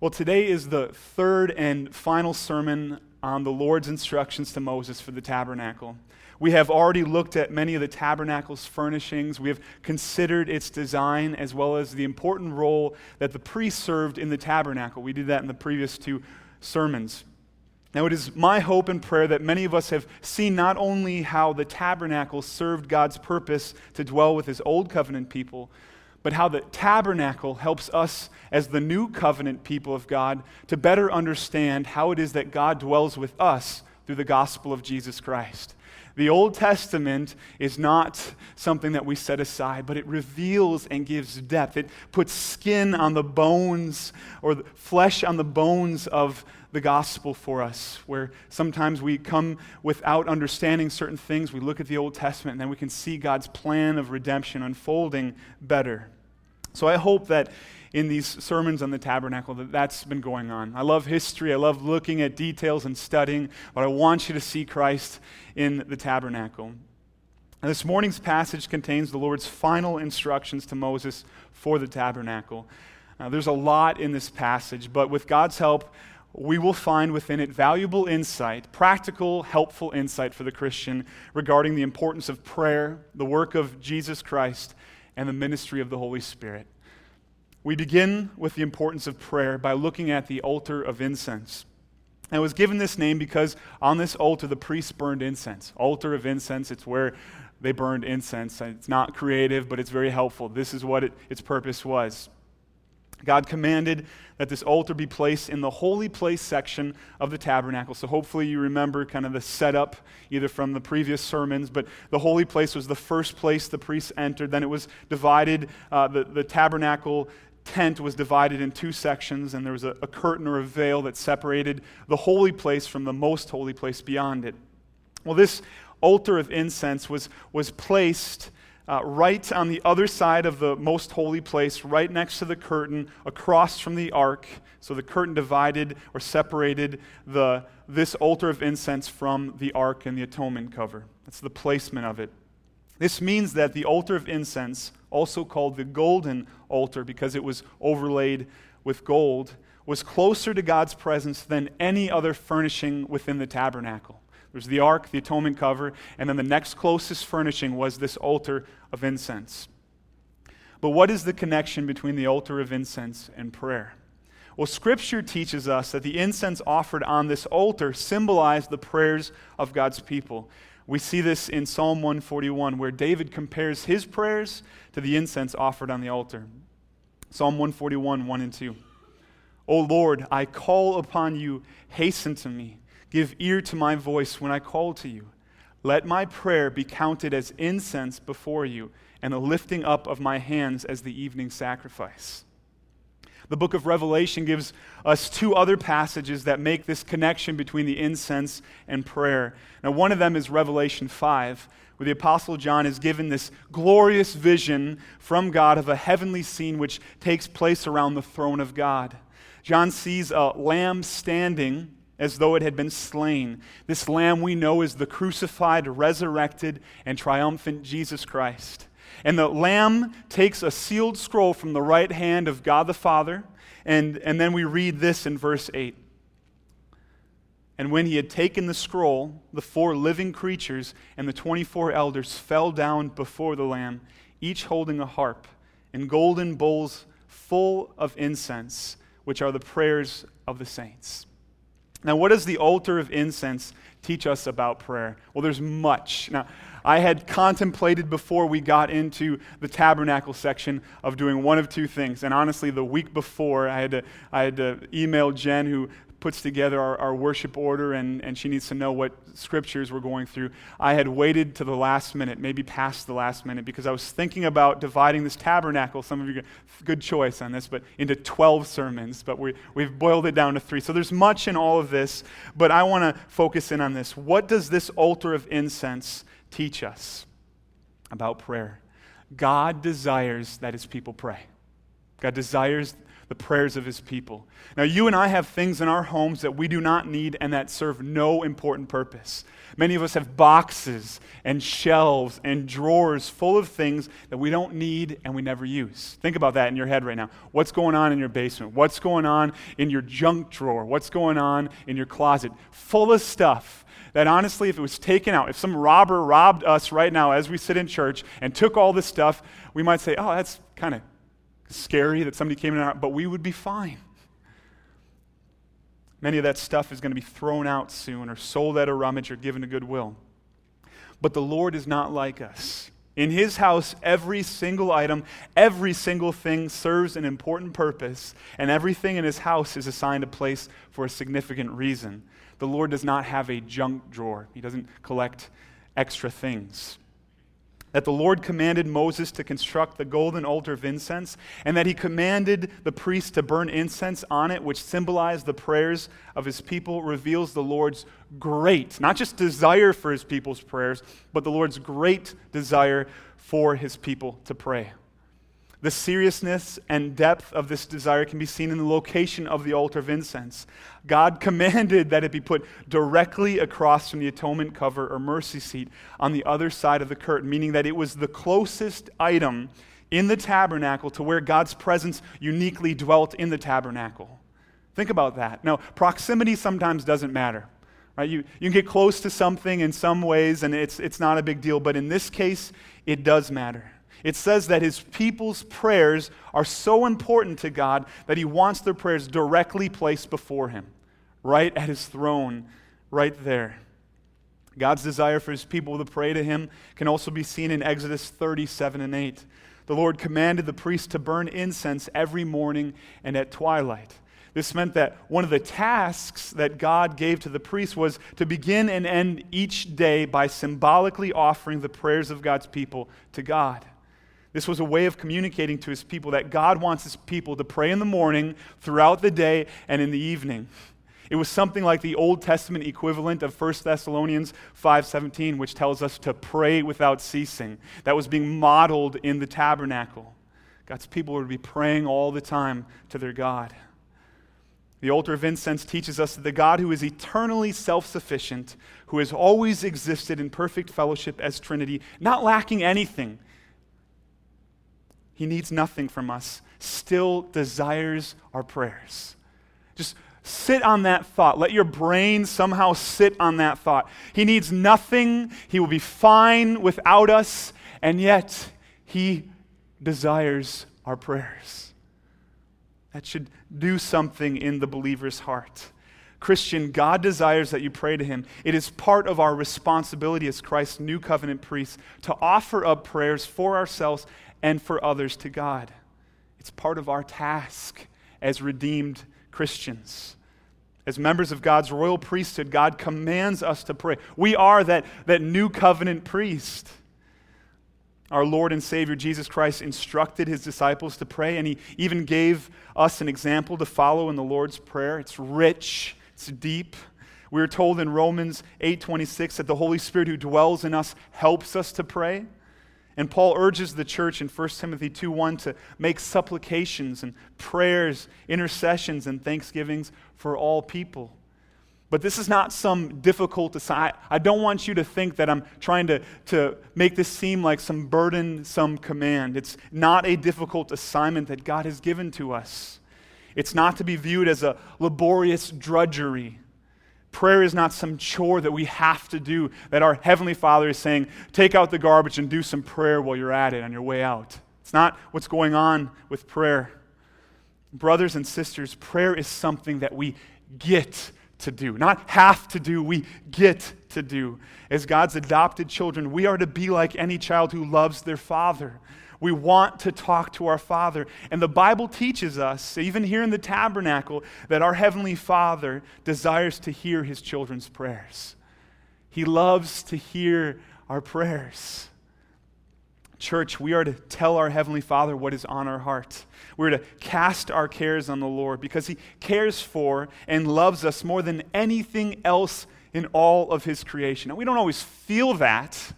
Well, today is the third and final sermon on the Lord's instructions to Moses for the tabernacle. We have already looked at many of the tabernacle's furnishings. We have considered its design as well as the important role that the priest served in the tabernacle. We did that in the previous two sermons. Now, it is my hope and prayer that many of us have seen not only how the tabernacle served God's purpose to dwell with his old covenant people, but how the tabernacle helps us as the new covenant people of God to better understand how it is that God dwells with us through the gospel of Jesus Christ. The Old Testament is not something that we set aside, but it reveals and gives depth. It puts skin on the bones or flesh on the bones of the gospel for us, where sometimes we come without understanding certain things. We look at the Old Testament and then we can see God's plan of redemption unfolding better. So I hope that in these sermons on the tabernacle that that's been going on. I love history. I love looking at details and studying, but I want you to see Christ in the tabernacle. And this morning's passage contains the Lord's final instructions to Moses for the tabernacle. Now, there's a lot in this passage, but with God's help, we will find within it valuable insight, practical, helpful insight for the Christian regarding the importance of prayer, the work of Jesus Christ, and the ministry of the Holy Spirit. We begin with the importance of prayer by looking at the altar of incense. And it was given this name because on this altar the priests burned incense. Altar of incense, it's where they burned incense. It's not creative, but it's very helpful. This is what it, its purpose was. God commanded that this altar be placed in the holy place section of the tabernacle. So hopefully you remember kind of the setup, either from the previous sermons, but the holy place was the first place the priests entered. Then it was divided, uh, the, the tabernacle tent was divided in two sections, and there was a, a curtain or a veil that separated the holy place from the most holy place beyond it. Well, this altar of incense was, was placed uh, right on the other side of the most holy place, right next to the curtain, across from the ark. So the curtain divided or separated the, this altar of incense from the ark and the atonement cover. That's the placement of it. This means that the altar of incense, also called the golden altar because it was overlaid with gold, was closer to God's presence than any other furnishing within the tabernacle. There's the ark, the atonement cover, and then the next closest furnishing was this altar of incense. But what is the connection between the altar of incense and prayer? Well, Scripture teaches us that the incense offered on this altar symbolized the prayers of God's people. We see this in Psalm 141, where David compares his prayers to the incense offered on the altar. Psalm 141, 1 and 2. O Lord, I call upon you, hasten to me. Give ear to my voice when I call to you. Let my prayer be counted as incense before you, and the lifting up of my hands as the evening sacrifice. The book of Revelation gives us two other passages that make this connection between the incense and prayer. Now, one of them is Revelation 5, where the Apostle John is given this glorious vision from God of a heavenly scene which takes place around the throne of God. John sees a lamb standing as though it had been slain. This lamb we know is the crucified, resurrected, and triumphant Jesus Christ. And the lamb takes a sealed scroll from the right hand of God the Father, and, and then we read this in verse 8. And when he had taken the scroll, the four living creatures and the 24 elders fell down before the Lamb, each holding a harp and golden bowls full of incense, which are the prayers of the saints. Now, what does the altar of incense teach us about prayer? Well, there's much. Now, I had contemplated before we got into the tabernacle section of doing one of two things. And honestly, the week before, I had to, I had to email Jen, who puts together our, our, worship order and, and she needs to know what scriptures we're going through. I had waited to the last minute, maybe past the last minute, because I was thinking about dividing this tabernacle. Some of you, good choice on this, but into 12 sermons, but we, we've boiled it down to three. So there's much in all of this, but I want to focus in on this. What does this altar of incense teach us about prayer? God desires that his people pray. God desires the prayers of his people. Now, you and I have things in our homes that we do not need and that serve no important purpose. Many of us have boxes and shelves and drawers full of things that we don't need and we never use. Think about that in your head right now. What's going on in your basement? What's going on in your junk drawer? What's going on in your closet? Full of stuff that honestly, if it was taken out, if some robber robbed us right now as we sit in church and took all this stuff, we might say, oh, that's kind of scary that somebody came in, our, but we would be fine. Many of that stuff is going to be thrown out soon or sold at a rummage or given to goodwill. But the Lord is not like us. In His house, every single item, every single thing serves an important purpose, and everything in His house is assigned a place for a significant reason. The Lord does not have a junk drawer, He doesn't collect extra things that the Lord commanded Moses to construct the golden altar of incense, and that he commanded the priest to burn incense on it, which symbolized the prayers of his people, reveals the Lord's great, not just desire for his people's prayers, but the Lord's great desire for his people to pray. The seriousness and depth of this desire can be seen in the location of the altar of incense. God commanded that it be put directly across from the atonement cover or mercy seat on the other side of the curtain, meaning that it was the closest item in the tabernacle to where God's presence uniquely dwelt in the tabernacle. Think about that. Now, proximity sometimes doesn't matter. Right? You, you can get close to something in some ways, and it's, it's not a big deal, but in this case, it does matter. It says that his people's prayers are so important to God that he wants their prayers directly placed before him, right at his throne, right there. God's desire for his people to pray to him can also be seen in Exodus 37 and 8. The Lord commanded the priest to burn incense every morning and at twilight. This meant that one of the tasks that God gave to the priest was to begin and end each day by symbolically offering the prayers of God's people to God. This was a way of communicating to his people that God wants his people to pray in the morning, throughout the day, and in the evening. It was something like the Old Testament equivalent of 1 Thessalonians 5:17, which tells us to pray without ceasing. That was being modeled in the tabernacle. God's people would be praying all the time to their God. The altar of incense teaches us that the God who is eternally self sufficient, who has always existed in perfect fellowship as Trinity, not lacking anything, he needs nothing from us, still desires our prayers. Just sit on that thought. Let your brain somehow sit on that thought. He needs nothing. He will be fine without us, and yet He desires our prayers. That should do something in the believer's heart. Christian, God desires that you pray to Him. It is part of our responsibility as Christ's new covenant priests to offer up prayers for ourselves and for others to God. It's part of our task as redeemed Christians. As members of God's royal priesthood, God commands us to pray. We are that, that new covenant priest. Our Lord and Savior Jesus Christ instructed his disciples to pray, and he even gave us an example to follow in the Lord's Prayer. It's rich, it's deep. We are told in Romans 8:26 that the Holy Spirit who dwells in us helps us to pray. And Paul urges the church in 1 Timothy 2:1 to make supplications and prayers, intercessions, and thanksgivings for all people. But this is not some difficult assignment. I don't want you to think that I'm trying to, to make this seem like some burden, some command. It's not a difficult assignment that God has given to us. It's not to be viewed as a laborious drudgery. Prayer is not some chore that we have to do, that our Heavenly Father is saying, take out the garbage and do some prayer while you're at it on your way out. It's not what's going on with prayer. Brothers and sisters, prayer is something that we get to do, not have to do, we get to do. As God's adopted children, we are to be like any child who loves their father. We want to talk to our Father. And the Bible teaches us, even here in the tabernacle, that our Heavenly Father desires to hear His children's prayers. He loves to hear our prayers. Church, we are to tell our Heavenly Father what is on our heart. We're to cast our cares on the Lord because He cares for and loves us more than anything else in all of His creation. And we don't always feel that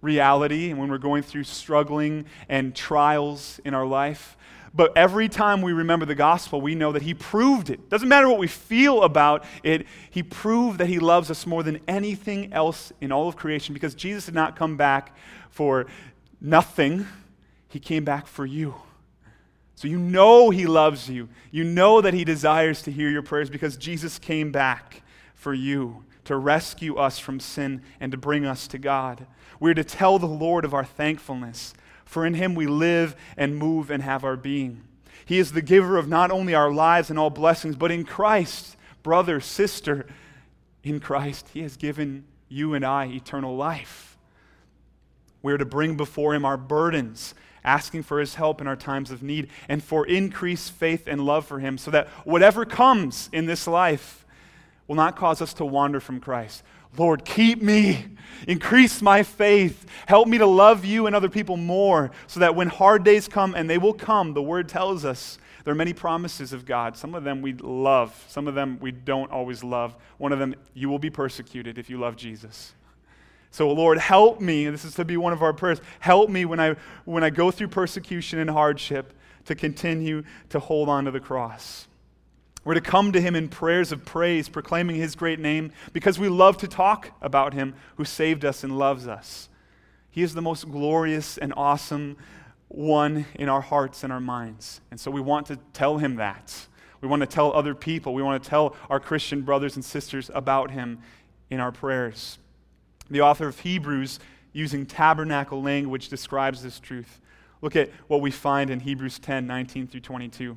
reality and when we're going through struggling and trials in our life. But every time we remember the gospel, we know that He proved it. Doesn't matter what we feel about it, He proved that He loves us more than anything else in all of creation because Jesus did not come back for nothing, He came back for you. So you know He loves you. You know that He desires to hear your prayers because Jesus came back for you to rescue us from sin and to bring us to God. We're to tell the Lord of our thankfulness for in him we live and move and have our being. He is the giver of not only our lives and all blessings, but in Christ, brother, sister, in Christ, he has given you and I eternal life. We're to bring before him our burdens, asking for his help in our times of need, and for increased faith and love for him, so that whatever comes in this life will not cause us to wander from Christ. Lord, keep me, increase my faith, help me to love you and other people more, so that when hard days come, and they will come, the word tells us there are many promises of God. Some of them we love, some of them we don't always love. One of them, you will be persecuted if you love Jesus. So, Lord, help me. This is to be one of our prayers. Help me when I, when I go through persecution and hardship to continue to hold on to the cross. We're to come to him in prayers of praise, proclaiming his great name, because we love to talk about him who saved us and loves us. He is the most glorious and awesome one in our hearts and our minds. And so we want to tell him that. We want to tell other people. We want to tell our Christian brothers and sisters about him in our prayers. The author of Hebrews, using tabernacle language, describes this truth. Look at what we find in Hebrews 10 19 through 22.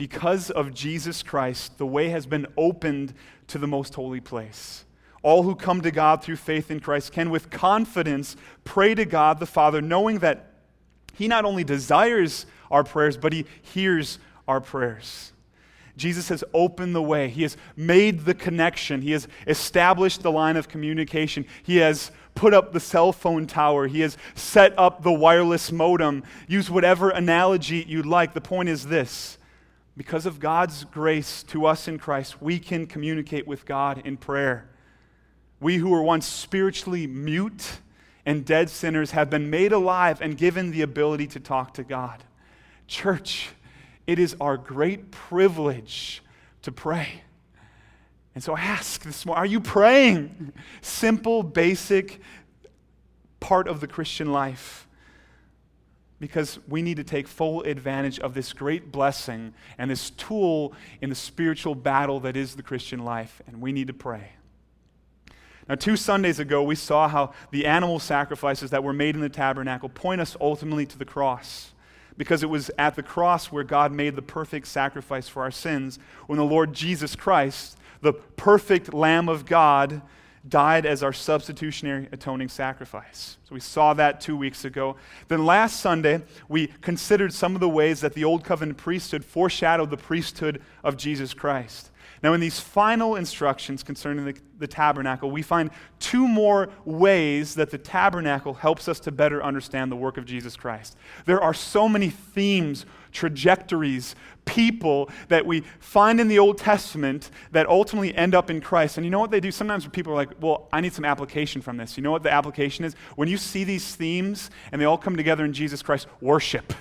because of Jesus Christ, the way has been opened to the most holy place. All who come to God through faith in Christ can, with confidence, pray to God the Father, knowing that He not only desires our prayers, but He hears our prayers. Jesus has opened the way. He has made the connection. He has established the line of communication. He has put up the cell phone tower. He has set up the wireless modem. Use whatever analogy you'd like. The point is this because of God's grace to us in Christ, we can communicate with God in prayer. We who were once spiritually mute and dead sinners have been made alive and given the ability to talk to God. Church, it is our great privilege to pray. And so I ask this morning, are you praying? Simple, basic part of the Christian life because we need to take full advantage of this great blessing and this tool in the spiritual battle that is the Christian life, and we need to pray. Now, two Sundays ago, we saw how the animal sacrifices that were made in the tabernacle point us ultimately to the cross. Because it was at the cross where God made the perfect sacrifice for our sins, when the Lord Jesus Christ, the perfect Lamb of God, died as our substitutionary atoning sacrifice. So we saw that two weeks ago. Then last Sunday, we considered some of the ways that the Old Covenant priesthood foreshadowed the priesthood of Jesus Christ. Now, in these final instructions concerning the, the, tabernacle, we find two more ways that the tabernacle helps us to better understand the work of Jesus Christ. There are so many themes, trajectories, people that we find in the Old Testament that ultimately end up in Christ. And you know what they do? Sometimes people are like, well, I need some application from this. You know what the application is? When you see these themes and they all come together in Jesus Christ, worship.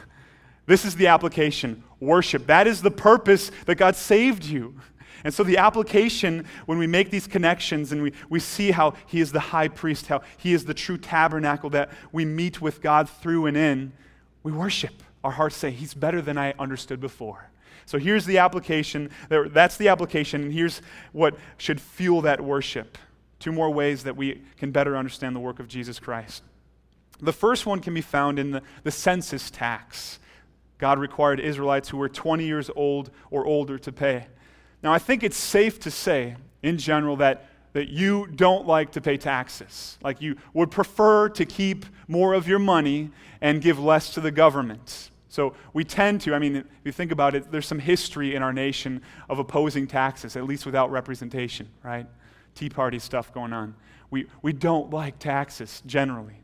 This is the application worship. That is the purpose that God saved you. And so, the application, when we make these connections and we, we see how He is the high priest, how He is the true tabernacle that we meet with God through and in, we worship. Our hearts say, He's better than I understood before. So, here's the application. That's the application, and here's what should fuel that worship. Two more ways that we can better understand the work of Jesus Christ. The first one can be found in the, the census tax. God required Israelites who were 20 years old or older to pay. Now, I think it's safe to say, in general, that, that you don't like to pay taxes. Like you would prefer to keep more of your money and give less to the government. So we tend to, I mean, if you think about it, there's some history in our nation of opposing taxes, at least without representation, right? Tea Party stuff going on. We, we don't like taxes generally.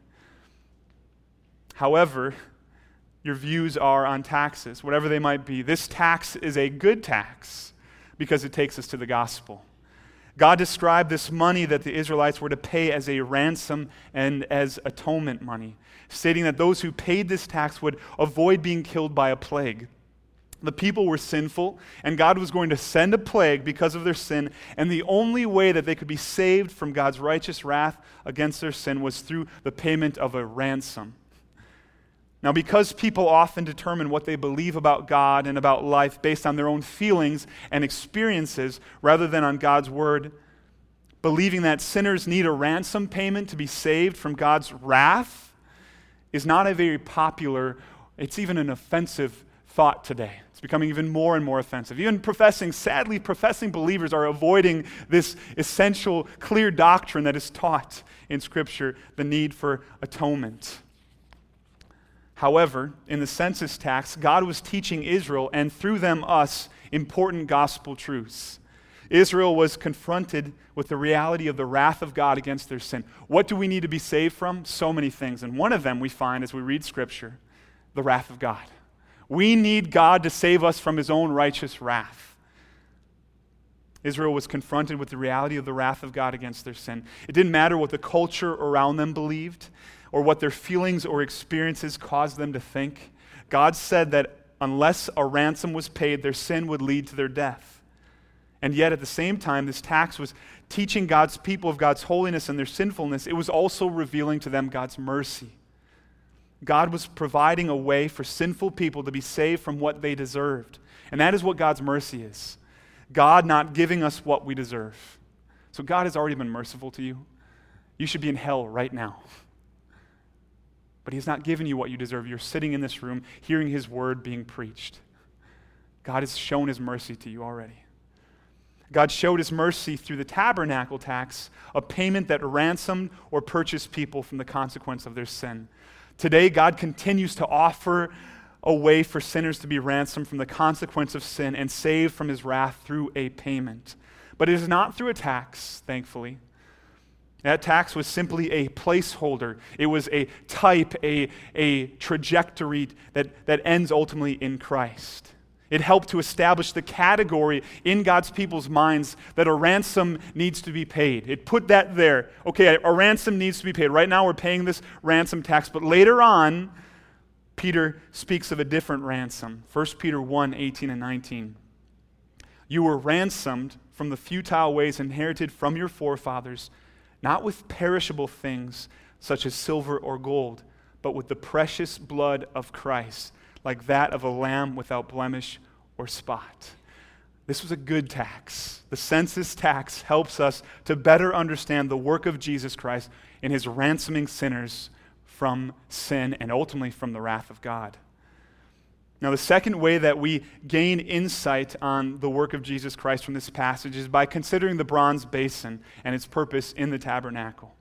However, your views are on taxes, whatever they might be, this tax is a good tax because it takes us to the gospel. God described this money that the Israelites were to pay as a ransom and as atonement money, stating that those who paid this tax would avoid being killed by a plague. The people were sinful, and God was going to send a plague because of their sin, and the only way that they could be saved from God's righteous wrath against their sin was through the payment of a ransom. Now, because people often determine what they believe about God and about life based on their own feelings and experiences rather than on God's word, believing that sinners need a ransom payment to be saved from God's wrath is not a very popular, it's even an offensive thought today. It's becoming even more and more offensive. Even professing, sadly, professing believers are avoiding this essential, clear doctrine that is taught in Scripture the need for atonement. However, in the census tax, God was teaching Israel and through them us important gospel truths. Israel was confronted with the reality of the wrath of God against their sin. What do we need to be saved from? So many things. And one of them we find as we read Scripture the wrath of God. We need God to save us from his own righteous wrath. Israel was confronted with the reality of the wrath of God against their sin. It didn't matter what the culture around them believed, or what their feelings or experiences caused them to think. God said that unless a ransom was paid, their sin would lead to their death. And yet, at the same time, this tax was teaching God's people of God's holiness and their sinfulness. It was also revealing to them God's mercy. God was providing a way for sinful people to be saved from what they deserved. And that is what God's mercy is God not giving us what we deserve. So, God has already been merciful to you. You should be in hell right now but He's not given you what you deserve. You're sitting in this room hearing His word being preached. God has shown His mercy to you already. God showed His mercy through the tabernacle tax, a payment that ransomed or purchased people from the consequence of their sin. Today, God continues to offer a way for sinners to be ransomed from the consequence of sin and saved from His wrath through a payment. But it is not through a tax, thankfully. That tax was simply a placeholder. It was a type, a, a trajectory that, that ends ultimately in Christ. It helped to establish the category in God's people's minds that a ransom needs to be paid. It put that there. Okay, a ransom needs to be paid. Right now we're paying this ransom tax, but later on, Peter speaks of a different ransom. 1 Peter 1 18 and 19. You were ransomed from the futile ways inherited from your forefathers not with perishable things such as silver or gold, but with the precious blood of Christ, like that of a lamb without blemish or spot. This was a good tax. The census tax helps us to better understand the work of Jesus Christ in his ransoming sinners from sin and ultimately from the wrath of God. Now, the second way that we gain insight on the work of Jesus Christ from this passage is by considering the bronze basin and its purpose in the tabernacle.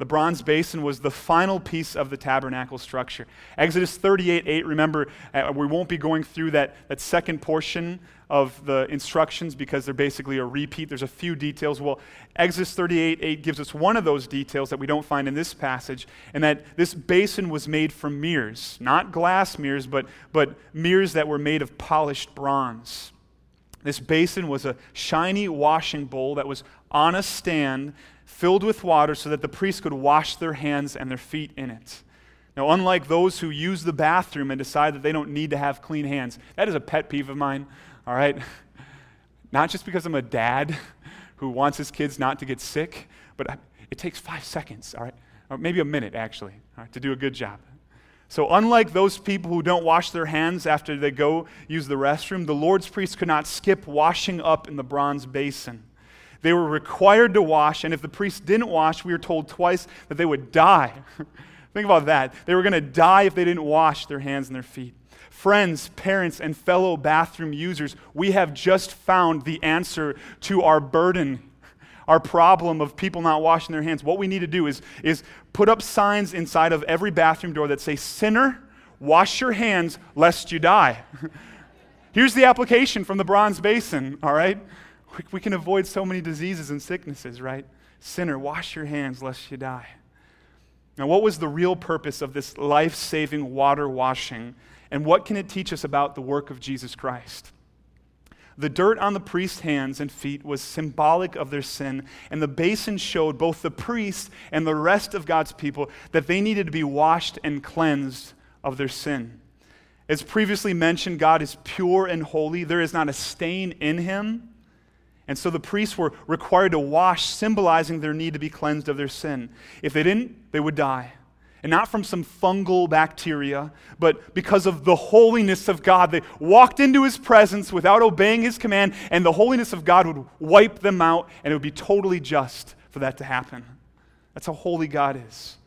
The bronze basin was the final piece of the tabernacle structure. Exodus 38 8, remember, uh, we won't be going through that, that second portion of the instructions because they're basically a repeat. There's a few details. Well, Exodus 38 8 gives us one of those details that we don't find in this passage, and that this basin was made from mirrors, not glass mirrors, but, but mirrors that were made of polished bronze. This basin was a shiny washing bowl that was on a stand filled with water so that the priests could wash their hands and their feet in it. Now, unlike those who use the bathroom and decide that they don't need to have clean hands, that is a pet peeve of mine, all right? Not just because I'm a dad who wants his kids not to get sick, but it takes five seconds, all right? Or maybe a minute, actually, to do a good job. So, unlike those people who don't wash their hands after they go use the restroom, the Lord's priests could not skip washing up in the bronze basin. They were required to wash, and if the priests didn't wash, we were told twice that they would die. Think about that. They were going to die if they didn't wash their hands and their feet. Friends, parents, and fellow bathroom users, we have just found the answer to our burden, our problem of people not washing their hands. What we need to do is, is put up signs inside of every bathroom door that say, Sinner, wash your hands lest you die. Here's the application from the bronze basin, all right? We can avoid so many diseases and sicknesses, right? Sinner, wash your hands lest you die. Now, what was the real purpose of this life saving water washing? And what can it teach us about the work of Jesus Christ? The dirt on the priest's hands and feet was symbolic of their sin, and the basin showed both the priest and the rest of God's people that they needed to be washed and cleansed of their sin. As previously mentioned, God is pure and holy, there is not a stain in him. And so the priests were required to wash, symbolizing their need to be cleansed of their sin. If they didn't, they would die. And not from some fungal bacteria, but because of the holiness of God. They walked into his presence without obeying his command, and the holiness of God would wipe them out, and it would be totally just for that to happen. That's how holy God is.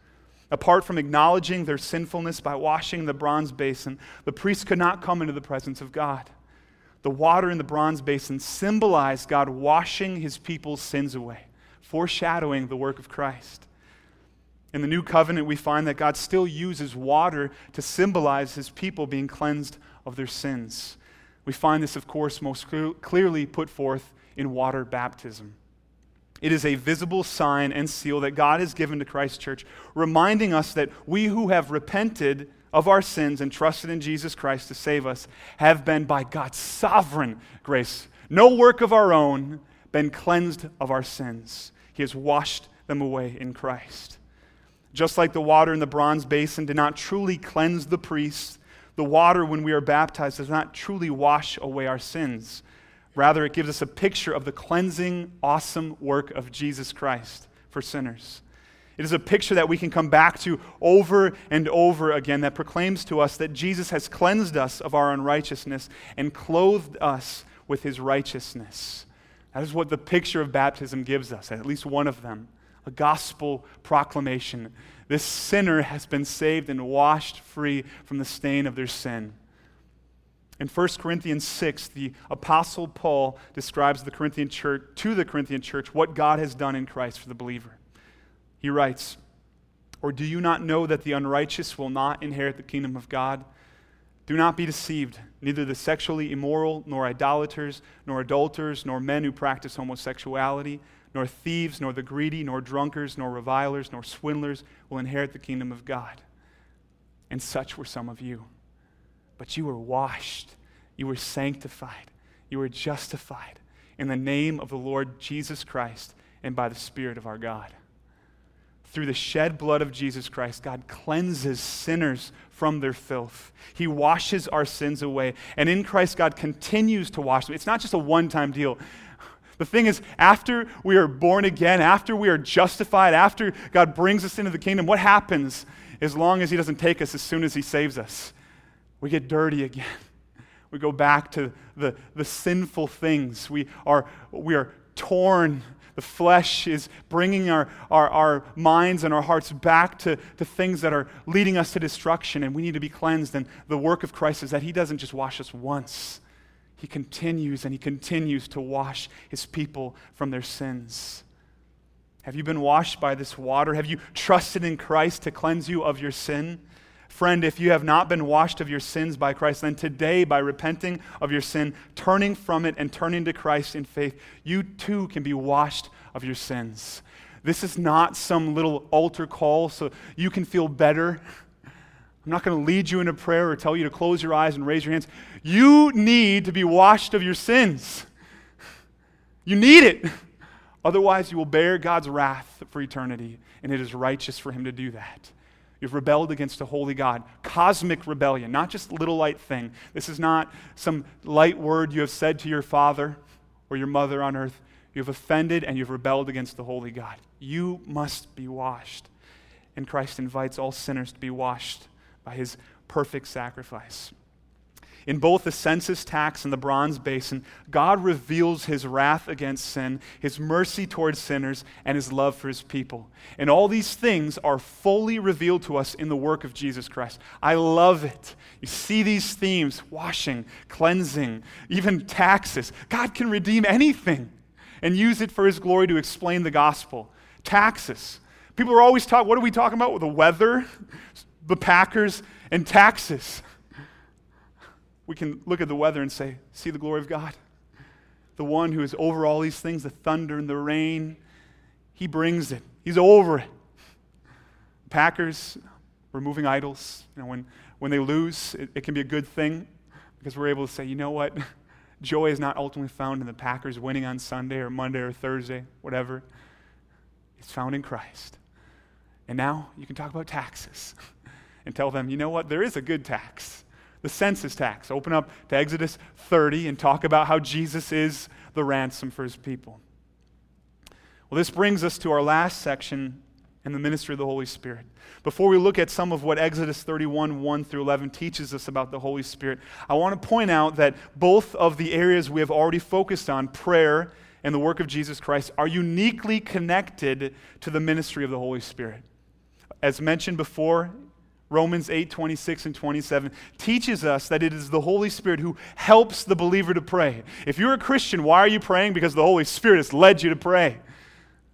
Apart from acknowledging their sinfulness by washing the bronze basin, the priests could not come into the presence of God. The water in the bronze basin symbolized God washing his people's sins away, foreshadowing the work of Christ. In the new covenant, we find that God still uses water to symbolize his people being cleansed of their sins. We find this, of course, most clearly put forth in water baptism. It is a visible sign and seal that God has given to Christ's Church, reminding us that we who have repented of our sins and trusted in Jesus Christ to save us have been, by God's sovereign grace, no work of our own, been cleansed of our sins. He has washed them away in Christ. Just like the water in the bronze basin did not truly cleanse the priests, the water when we are baptized does not truly wash away our sins. Rather, it gives us a picture of the cleansing, awesome work of Jesus Christ for sinners. It is a picture that we can come back to over and over again that proclaims to us that Jesus has cleansed us of our unrighteousness and clothed us with his righteousness. That is what the picture of baptism gives us, at least one of them a gospel proclamation. This sinner has been saved and washed free from the stain of their sin. In 1 Corinthians 6, the apostle Paul describes the Corinthian church to the Corinthian church what God has done in Christ for the believer. He writes, Or do you not know that the unrighteous will not inherit the kingdom of God? Do not be deceived. Neither the sexually immoral, nor idolaters, nor adulterers, nor men who practice homosexuality, nor thieves, nor the greedy, nor drunkards, nor revilers, nor swindlers will inherit the kingdom of God. And such were some of you. But you were washed, you were sanctified, you were justified in the name of the Lord Jesus Christ and by the Spirit of our God through the shed blood of Jesus Christ, God cleanses sinners from their filth. He washes our sins away. And in Christ, God continues to wash them. It's not just a one time deal. The thing is, after we are born again, after we are justified, after God brings us into the kingdom, what happens as long as He doesn't take us as soon as He saves us? We get dirty again. We go back to the, the sinful things. We are, we are torn the flesh is bringing our, our, our minds and our hearts back to, to things that are leading us to destruction, and we need to be cleansed. And the work of Christ is that He doesn't just wash us once, He continues and He continues to wash His people from their sins. Have you been washed by this water? Have you trusted in Christ to cleanse you of your sin? Friend, if you have not been washed of your sins by Christ, then today, by repenting of your sin, turning from it, and turning to Christ in faith, you too can be washed of your sins. This is not some little altar call so you can feel better. I'm not going to lead you into prayer or tell you to close your eyes and raise your hands. You need to be washed of your sins. You need it. Otherwise, you will bear God's wrath for eternity, and it is righteous for Him to do that. You've rebelled against a holy God. Cosmic rebellion, not just a little light thing. This is not some light word you have said to your father or your mother on earth. You've offended and you've rebelled against the holy God. You must be washed. And Christ invites all sinners to be washed by his perfect sacrifice. In both the census tax and the bronze basin, God reveals his wrath against sin, his mercy towards sinners, and his love for his people. And all these things are fully revealed to us in the work of Jesus Christ. I love it. You see these themes washing, cleansing, even taxes. God can redeem anything and use it for his glory to explain the gospel. Taxes. People are always talking, what are we talking about? The weather, the Packers, and taxes. We can look at the weather and say, See the glory of God. The one who is over all these things, the thunder and the rain, he brings it. He's over it. Packers, removing idols. You know, when, when they lose, it, it can be a good thing because we're able to say, you know what? Joy is not ultimately found in the Packers winning on Sunday or Monday or Thursday, whatever. It's found in Christ. And now you can talk about taxes and tell them, you know what? There is a good tax the census tax. Open up to Exodus 30 and talk about how Jesus is the ransom for his people. Well, this brings us to our last section in the ministry of the Holy Spirit. Before we look at some of what Exodus 31, 1 through 11 teaches us about the Holy Spirit, I want to point out that both of the areas we have already focused on, prayer and the work of Jesus Christ, are uniquely connected to the ministry of the Holy Spirit. As mentioned before, Romans 8, 26 and 27 teaches us that it is the Holy Spirit who helps the believer to pray. If you're a Christian, why are you praying? Because the Holy Spirit has led you to pray.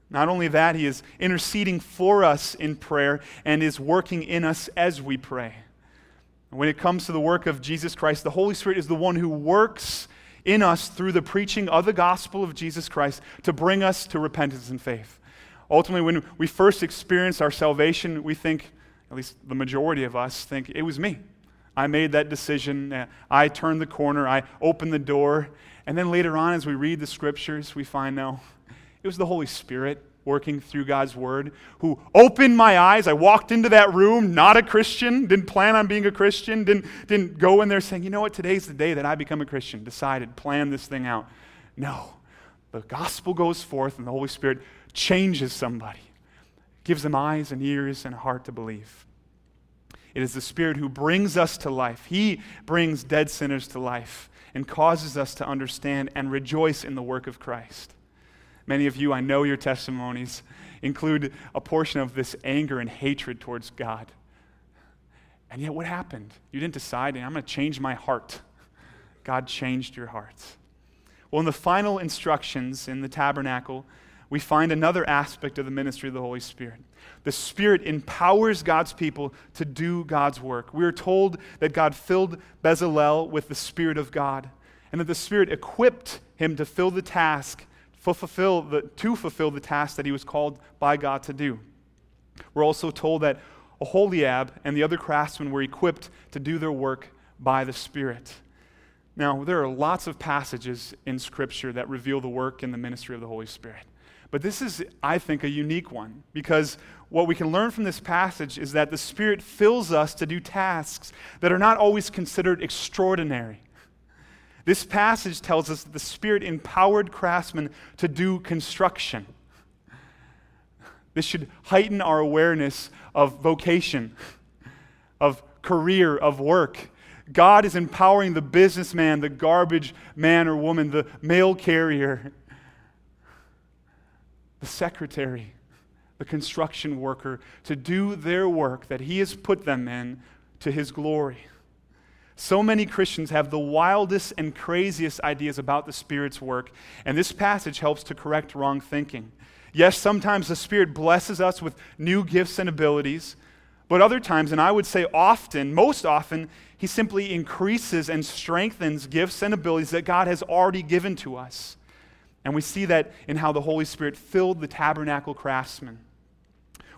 Not only that, He is interceding for us in prayer and is working in us as we pray. When it comes to the work of Jesus Christ, the Holy Spirit is the one who works in us through the preaching of the gospel of Jesus Christ to bring us to repentance and faith. Ultimately, when we first experience our salvation, we think, at least the majority of us think, it was me. I made that decision. I turned the corner. I opened the door. And then later on, as we read the scriptures, we find no, it was the Holy Spirit working through God's word who opened my eyes. I walked into that room, not a Christian, didn't plan on being a Christian, didn't, didn't go in there saying, you know what, today's the day that I become a Christian, decided, plan this thing out. No. The gospel goes forth and the Holy Spirit changes somebody, gives them eyes and ears and a heart to believe. It is the Spirit who brings us to life. He brings dead sinners to life and causes us to understand and rejoice in the work of Christ. Many of you, I know your testimonies include a portion of this anger and hatred towards God. And yet, what happened? You didn't decide, I'm going to change my heart. God changed your hearts. Well, in the final instructions in the tabernacle, we find another aspect of the ministry of the Holy Spirit. The Spirit empowers God's people to do God's work. We are told that God filled Bezalel with the Spirit of God, and that the Spirit equipped him to fill the task fulfill the, to fulfill the task that he was called by God to do. We're also told that Aholiab and the other craftsmen were equipped to do their work by the Spirit. Now, there are lots of passages in Scripture that reveal the work and the ministry of the Holy Spirit. But this is, I think, a unique one because what we can learn from this passage is that the Spirit fills us to do tasks that are not always considered extraordinary. This passage tells us that the Spirit empowered craftsmen to do construction. This should heighten our awareness of vocation, of career, of work. God is empowering the businessman, the garbage man or woman, the mail carrier, the secretary, the construction worker to do their work that He has put them in to His glory. So many Christians have the wildest and craziest ideas about the Spirit's work, and this passage helps to correct wrong thinking. Yes, sometimes the Spirit blesses us with new gifts and abilities, but other times, and I would say often, most often, He simply increases and strengthens gifts and abilities that God has already given to us. And we see that in how the Holy Spirit filled the tabernacle craftsmen.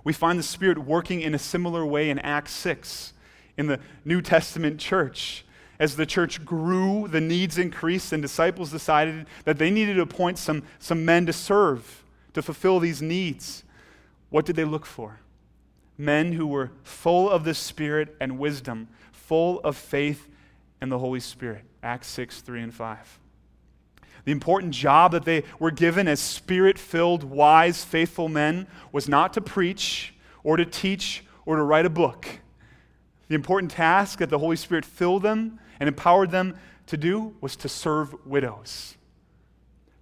We find the Spirit working in a similar way in Acts 6 in the New Testament church. As the church grew, the needs increased, and disciples decided that they needed to appoint some, some men to serve, to fulfill these needs. What did they look for? Men who were full of the Spirit and wisdom, full of faith and the Holy Spirit. Acts 6, 3 and 5. The important job that they were given as spirit filled, wise, faithful men was not to preach or to teach or to write a book. The important task that the Holy Spirit filled them and empowered them to do was to serve widows.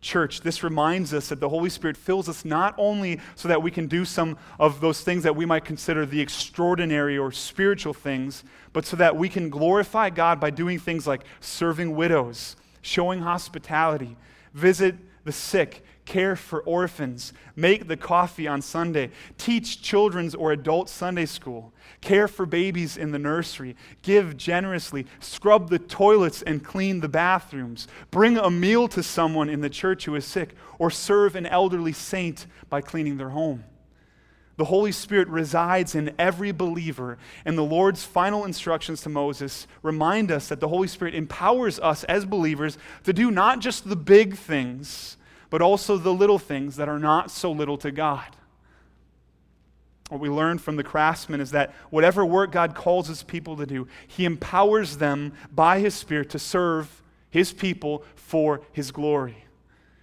Church, this reminds us that the Holy Spirit fills us not only so that we can do some of those things that we might consider the extraordinary or spiritual things, but so that we can glorify God by doing things like serving widows, showing hospitality, visit the sick, care for orphans, make the coffee on Sunday, teach children's or adult Sunday school, care for babies in the nursery, give generously, scrub the toilets and clean the bathrooms, bring a meal to someone in the church who is sick, or serve an elderly saint by cleaning their home. The Holy Spirit resides in every believer, and the Lord's final instructions to Moses remind us that the Holy Spirit empowers us as believers to do not just the big things, but also the little things that are not so little to God. What we learn from the craftsman is that whatever work God calls his people to do, he empowers them by his Spirit to serve his people for his glory.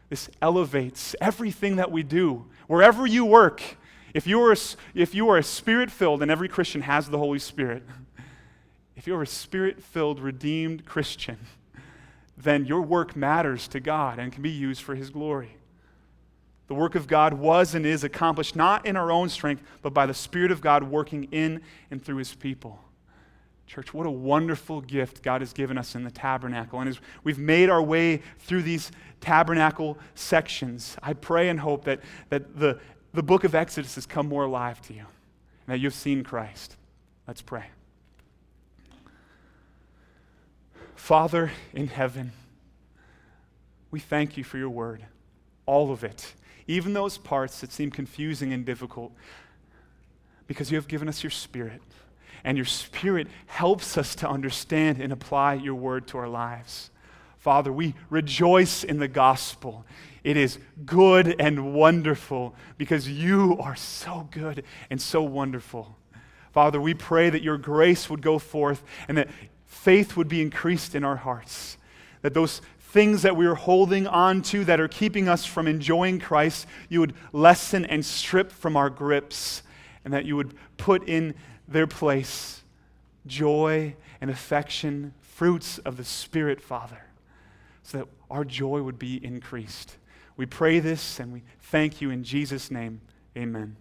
This elevates everything that we do. Wherever you work, if you are, if you are a spirit filled, and every Christian has the Holy Spirit, if you are a spirit filled, redeemed Christian, then your work matters to God and can be used for His glory. The work of God was and is accomplished not in our own strength, but by the Spirit of God working in and through His people. Church, what a wonderful gift God has given us in the tabernacle. And as we've made our way through these tabernacle sections, I pray and hope that, that the the book of Exodus has come more alive to you that you've seen Christ. Let's pray. Father in heaven, we thank you for your word, all of it, even those parts that seem confusing and difficult, because you have given us your spirit. And your spirit helps us to understand and apply your word to our lives. Father, we rejoice in the gospel. It is good and wonderful because you are so good and so wonderful. Father, we pray that your grace would go forth and that faith would be increased in our hearts. That those things that we are holding on to that are keeping us from enjoying Christ, you would lessen and strip from our grips, and that you would put in their place joy and affection, fruits of the Spirit, Father so that our joy would be increased. We pray this and we thank you in Jesus' name. Amen.